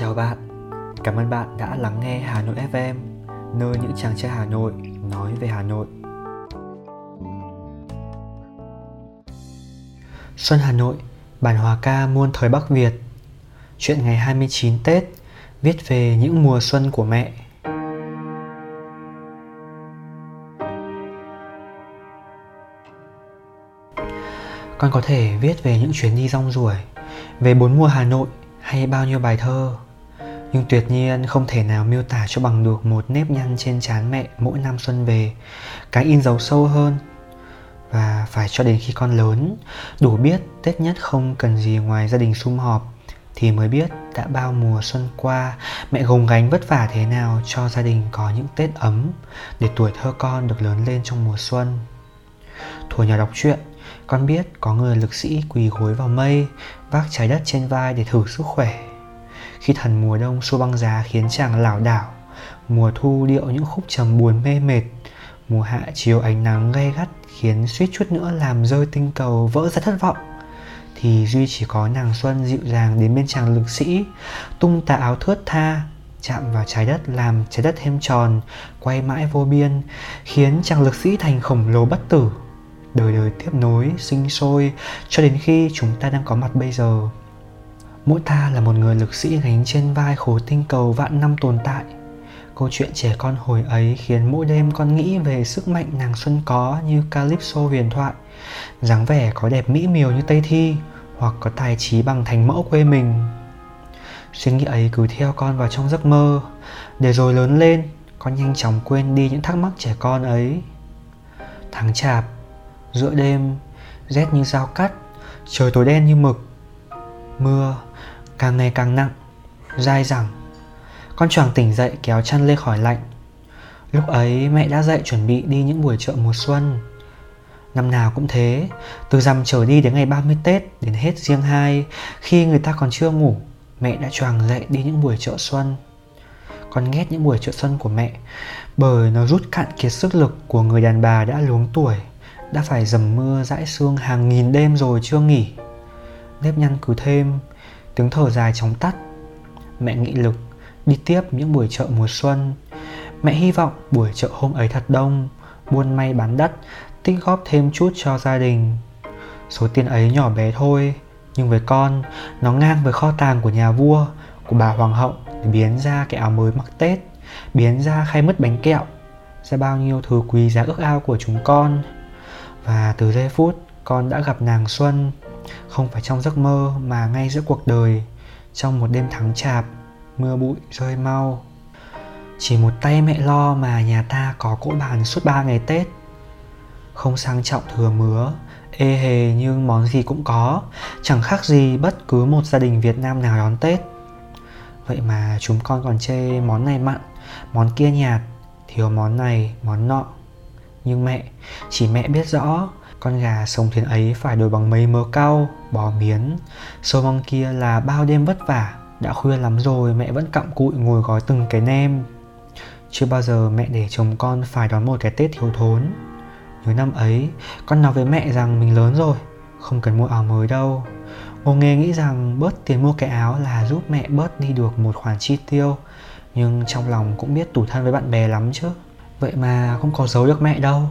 Chào bạn, cảm ơn bạn đã lắng nghe Hà Nội FM, nơi những chàng trai Hà Nội nói về Hà Nội. Xuân Hà Nội, bản hòa ca muôn thời Bắc Việt. Chuyện ngày 29 Tết, viết về những mùa xuân của mẹ. Con có thể viết về những chuyến đi rong ruổi, về bốn mùa Hà Nội hay bao nhiêu bài thơ. Nhưng tuyệt nhiên không thể nào miêu tả cho bằng được một nếp nhăn trên trán mẹ mỗi năm xuân về, cái in dấu sâu hơn. Và phải cho đến khi con lớn, đủ biết tết nhất không cần gì ngoài gia đình sum họp, thì mới biết đã bao mùa xuân qua, mẹ gồng gánh vất vả thế nào cho gia đình có những tết ấm để tuổi thơ con được lớn lên trong mùa xuân. Thuở nhỏ đọc truyện, con biết có người lực sĩ quỳ gối vào mây vác trái đất trên vai để thử sức khỏe. Khi thần mùa đông xua băng giá khiến chàng lảo đảo, mùa thu điệu những khúc trầm buồn mê mệt, mùa hạ chiều ánh nắng gay gắt khiến suýt chút nữa làm rơi tinh cầu vỡ ra thất vọng, thì duy chỉ có nàng xuân dịu dàng đến bên chàng lực sĩ, tung tà áo thướt tha, chạm vào trái đất làm trái đất thêm tròn, quay mãi vô biên, khiến chàng lực sĩ thành khổng lồ bất tử đời đời tiếp nối, sinh sôi, cho đến khi chúng ta đang có mặt bây giờ. Mỗi ta là một người lực sĩ gánh trên vai khối tinh cầu vạn năm tồn tại. Câu chuyện trẻ con hồi ấy khiến mỗi đêm con nghĩ về sức mạnh nàng xuân có như calypso huyền thoại. dáng vẻ có đẹp mỹ miều như tây thi, hoặc có tài trí bằng thành mẫu quê mình. Suy nghĩ ấy cứ theo con vào trong giấc mơ. Để rồi lớn lên, con nhanh chóng quên đi những thắc mắc trẻ con ấy. Tháng chạp giữa đêm rét như dao cắt trời tối đen như mực mưa càng ngày càng nặng dai dẳng. Con choàng tỉnh dậy kéo chăn lê khỏi lạnh. Lúc ấy mẹ đã dậy chuẩn bị đi những buổi chợ mùa xuân. Năm nào cũng thế, từ rằm trở đi đến ngày 30 Tết đến hết riêng hai, khi người ta còn chưa ngủ, mẹ đã choàng dậy đi những buổi chợ xuân. Con ghét những buổi chợ xuân của mẹ, bởi nó rút cạn kiệt sức lực của người đàn bà đã luống tuổi, đã phải dầm mưa dãi sương hàng nghìn đêm rồi chưa nghỉ. Nếp nhăn cứ thêm, tiếng thở dài chóng tắt. Mẹ nghị lực đi tiếp những buổi chợ mùa xuân. Mẹ hy vọng buổi chợ hôm ấy thật đông, buôn may bán đất, tích góp thêm chút cho gia đình. Số tiền ấy nhỏ bé thôi, nhưng với con, nó ngang với kho tàng của nhà vua, của bà hoàng hậu để biến ra cái áo mới mặc Tết, biến ra khay mứt bánh kẹo, ra bao nhiêu thứ quý giá ước ao của chúng con. Và từ giây phút con đã gặp nàng Xuân, không phải trong giấc mơ mà ngay giữa cuộc đời, trong một đêm tháng chạp, mưa bụi rơi mau. Chỉ một tay mẹ lo mà nhà ta có cỗ bàn suốt ba ngày Tết. Không sang trọng thừa mứa ê hề nhưng món gì cũng có chẳng khác gì bất cứ một gia đình việt nam nào đón tết. Vậy mà chúng con còn chê món này mặn món kia nhạt thiếu món này món nọ nhưng mẹ. Chỉ mẹ biết rõ con gà sống thiên ấy phải đổi bằng mấy mớ cau bò miến. Sâu mong kia là bao đêm vất vả đã khuya lắm rồi mẹ vẫn cặm cụi ngồi gói từng cái nem. Chưa bao giờ mẹ để chồng con phải đón một cái tết thiếu thốn. Nhớ năm ấy, con nói với mẹ rằng mình lớn rồi, không cần mua áo mới đâu. Ngô nghê nghĩ rằng bớt tiền mua cái áo là giúp mẹ bớt đi được một khoản chi tiêu Nhưng trong lòng cũng biết tủ thân với bạn bè lắm chứ. Vậy mà không có giấu được mẹ đâu.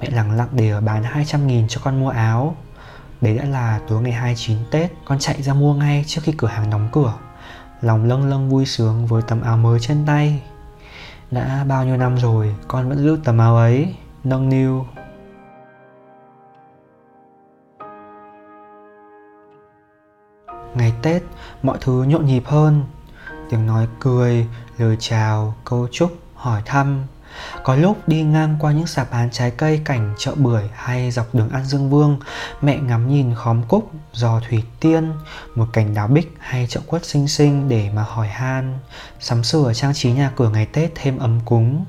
Mẹ lặng lặng để ở bán 200 nghìn cho con mua áo. Đấy đã là tối ngày 29 Tết Con chạy ra mua ngay trước khi cửa hàng đóng cửa. Lòng lâng lâng vui sướng với tấm áo mới trên tay. Đã bao nhiêu năm rồi con vẫn giữ tấm áo ấy Nâng niu. Ngày Tết, mọi thứ nhộn nhịp hơn. Tiếng nói cười, lời chào, câu chúc, hỏi thăm. Có lúc đi ngang qua những sạp bán trái cây cảnh chợ bưởi hay dọc đường An Dương Vương, mẹ ngắm nhìn khóm cúc, giò thủy tiên, một cành đào bích hay chợ quất xinh xinh để mà hỏi han, sắm sửa trang trí nhà cửa ngày Tết thêm ấm cúng.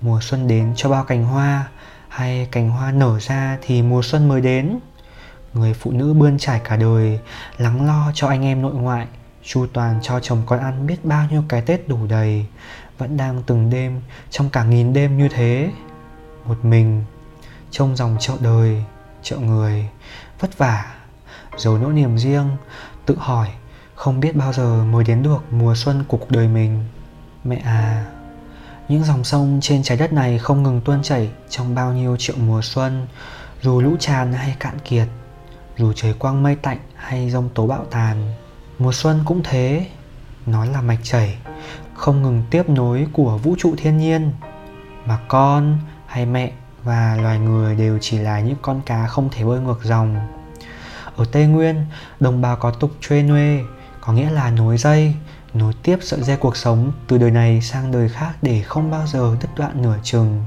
Mùa xuân đến cho bao cành hoa, hay cành hoa nở ra thì mùa xuân mới đến. Người phụ nữ bươn trải cả đời lắng lo cho anh em nội ngoại chu toàn cho chồng con ăn biết bao nhiêu cái tết đủ đầy vẫn đang từng đêm, trong cả nghìn đêm như thế. Một mình trong dòng chợ đời, chợ người, vất vả giấu nỗi niềm riêng, tự hỏi, Không biết bao giờ mới đến được mùa xuân của cuộc đời mình. Mẹ à Những dòng sông trên trái đất này không ngừng tuôn chảy trong bao nhiêu triệu mùa xuân, Dù lũ tràn hay cạn kiệt, Dù trời quang mây tạnh hay rông tố bạo tàn. Mùa xuân cũng thế, Nó là mạch chảy không ngừng tiếp nối của vũ trụ thiên nhiên Mà con hay mẹ và loài người đều chỉ là những con cá không thể bơi ngược dòng ở Tây Nguyên, đồng bào có tục chuê nuê, có nghĩa là nối dây, nối tiếp sợi dây cuộc sống từ đời này sang đời khác để không bao giờ đứt đoạn nửa chừng.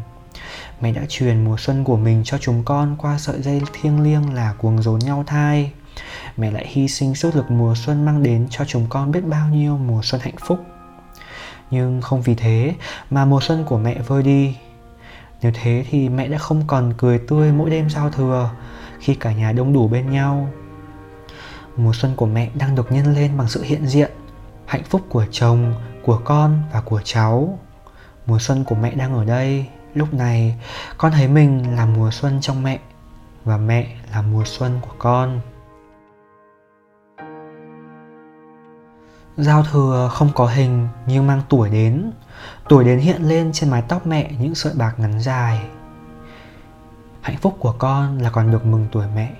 Mẹ đã truyền mùa xuân của mình cho chúng con qua sợi dây thiêng liêng là cuồng rốn nhau thai. Mẹ lại hy sinh sức lực mùa xuân mang đến cho chúng con biết bao nhiêu mùa xuân hạnh phúc. Nhưng không vì thế mà mùa xuân của mẹ vơi đi. Nếu thế thì mẹ đã không còn cười tươi mỗi đêm giao thừa khi cả nhà đông đủ bên nhau. Mùa xuân của mẹ đang được nhân lên bằng sự hiện diện, hạnh phúc của chồng, của con và của cháu. Mùa xuân của mẹ đang ở đây. Lúc này, con thấy mình là mùa xuân trong mẹ và mẹ là mùa xuân của con. Giao thừa không có hình nhưng mang tuổi đến. Tuổi đến hiện lên trên mái tóc mẹ những sợi bạc ngắn dài. Hạnh phúc của con là còn được mừng tuổi mẹ.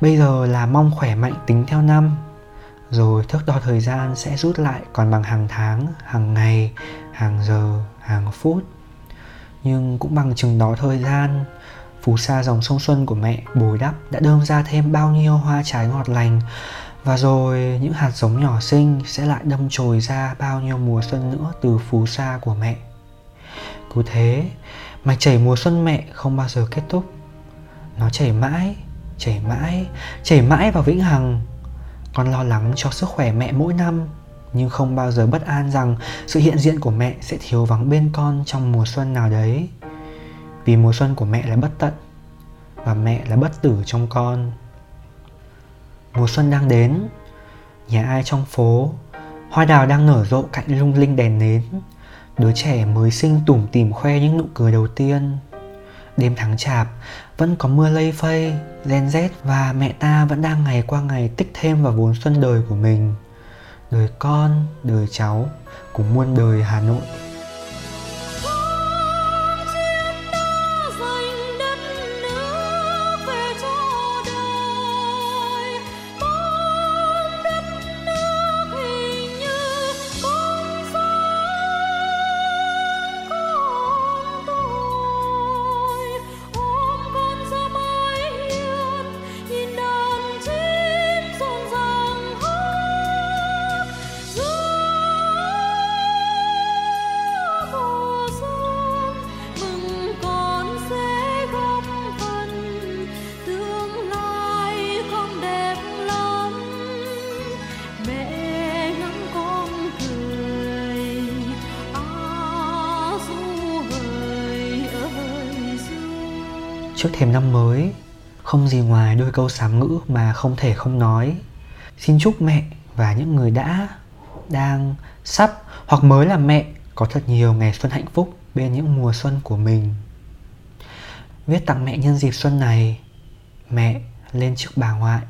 Bây giờ là mong khỏe mạnh tính theo năm. Rồi thước đo thời gian sẽ rút lại còn bằng hàng tháng, hàng ngày, hàng giờ, hàng phút. Nhưng cũng bằng chừng đó thời gian, phù sa dòng sông xuân của mẹ bồi đắp đã đơm ra thêm bao nhiêu hoa trái ngọt lành và rồi, những hạt giống nhỏ xinh sẽ lại đâm chồi ra bao nhiêu mùa xuân nữa từ phù sa của mẹ. Cứ thế mạch chảy mùa xuân mẹ không bao giờ kết thúc. Nó chảy mãi chảy mãi chảy mãi vào vĩnh hằng. Con lo lắng cho sức khỏe mẹ mỗi năm, nhưng không bao giờ bất an rằng sự hiện diện của mẹ sẽ thiếu vắng bên con trong mùa xuân nào đấy. Vì mùa xuân của mẹ là bất tận, và mẹ là bất tử trong con mùa xuân đang đến. Nhà ai trong phố hoa đào đang nở rộ cạnh lung linh đèn nến. Đứa trẻ mới sinh tủm tìm khoe những nụ cười đầu tiên. Đêm tháng chạp Vẫn có mưa lây phây Gen Z và mẹ ta vẫn đang ngày qua ngày tích thêm vào vốn xuân đời của mình. Đời con, đời cháu Của muôn đời Hà Nội. Trước thềm năm mới. Không gì ngoài đôi câu sám ngữ mà không thể không nói. Xin chúc mẹ và những người đã, đang, sắp hoặc mới là mẹ Có thật nhiều ngày xuân hạnh phúc bên những mùa xuân của mình. Viết tặng mẹ nhân dịp xuân này Mẹ lên trước bà ngoại.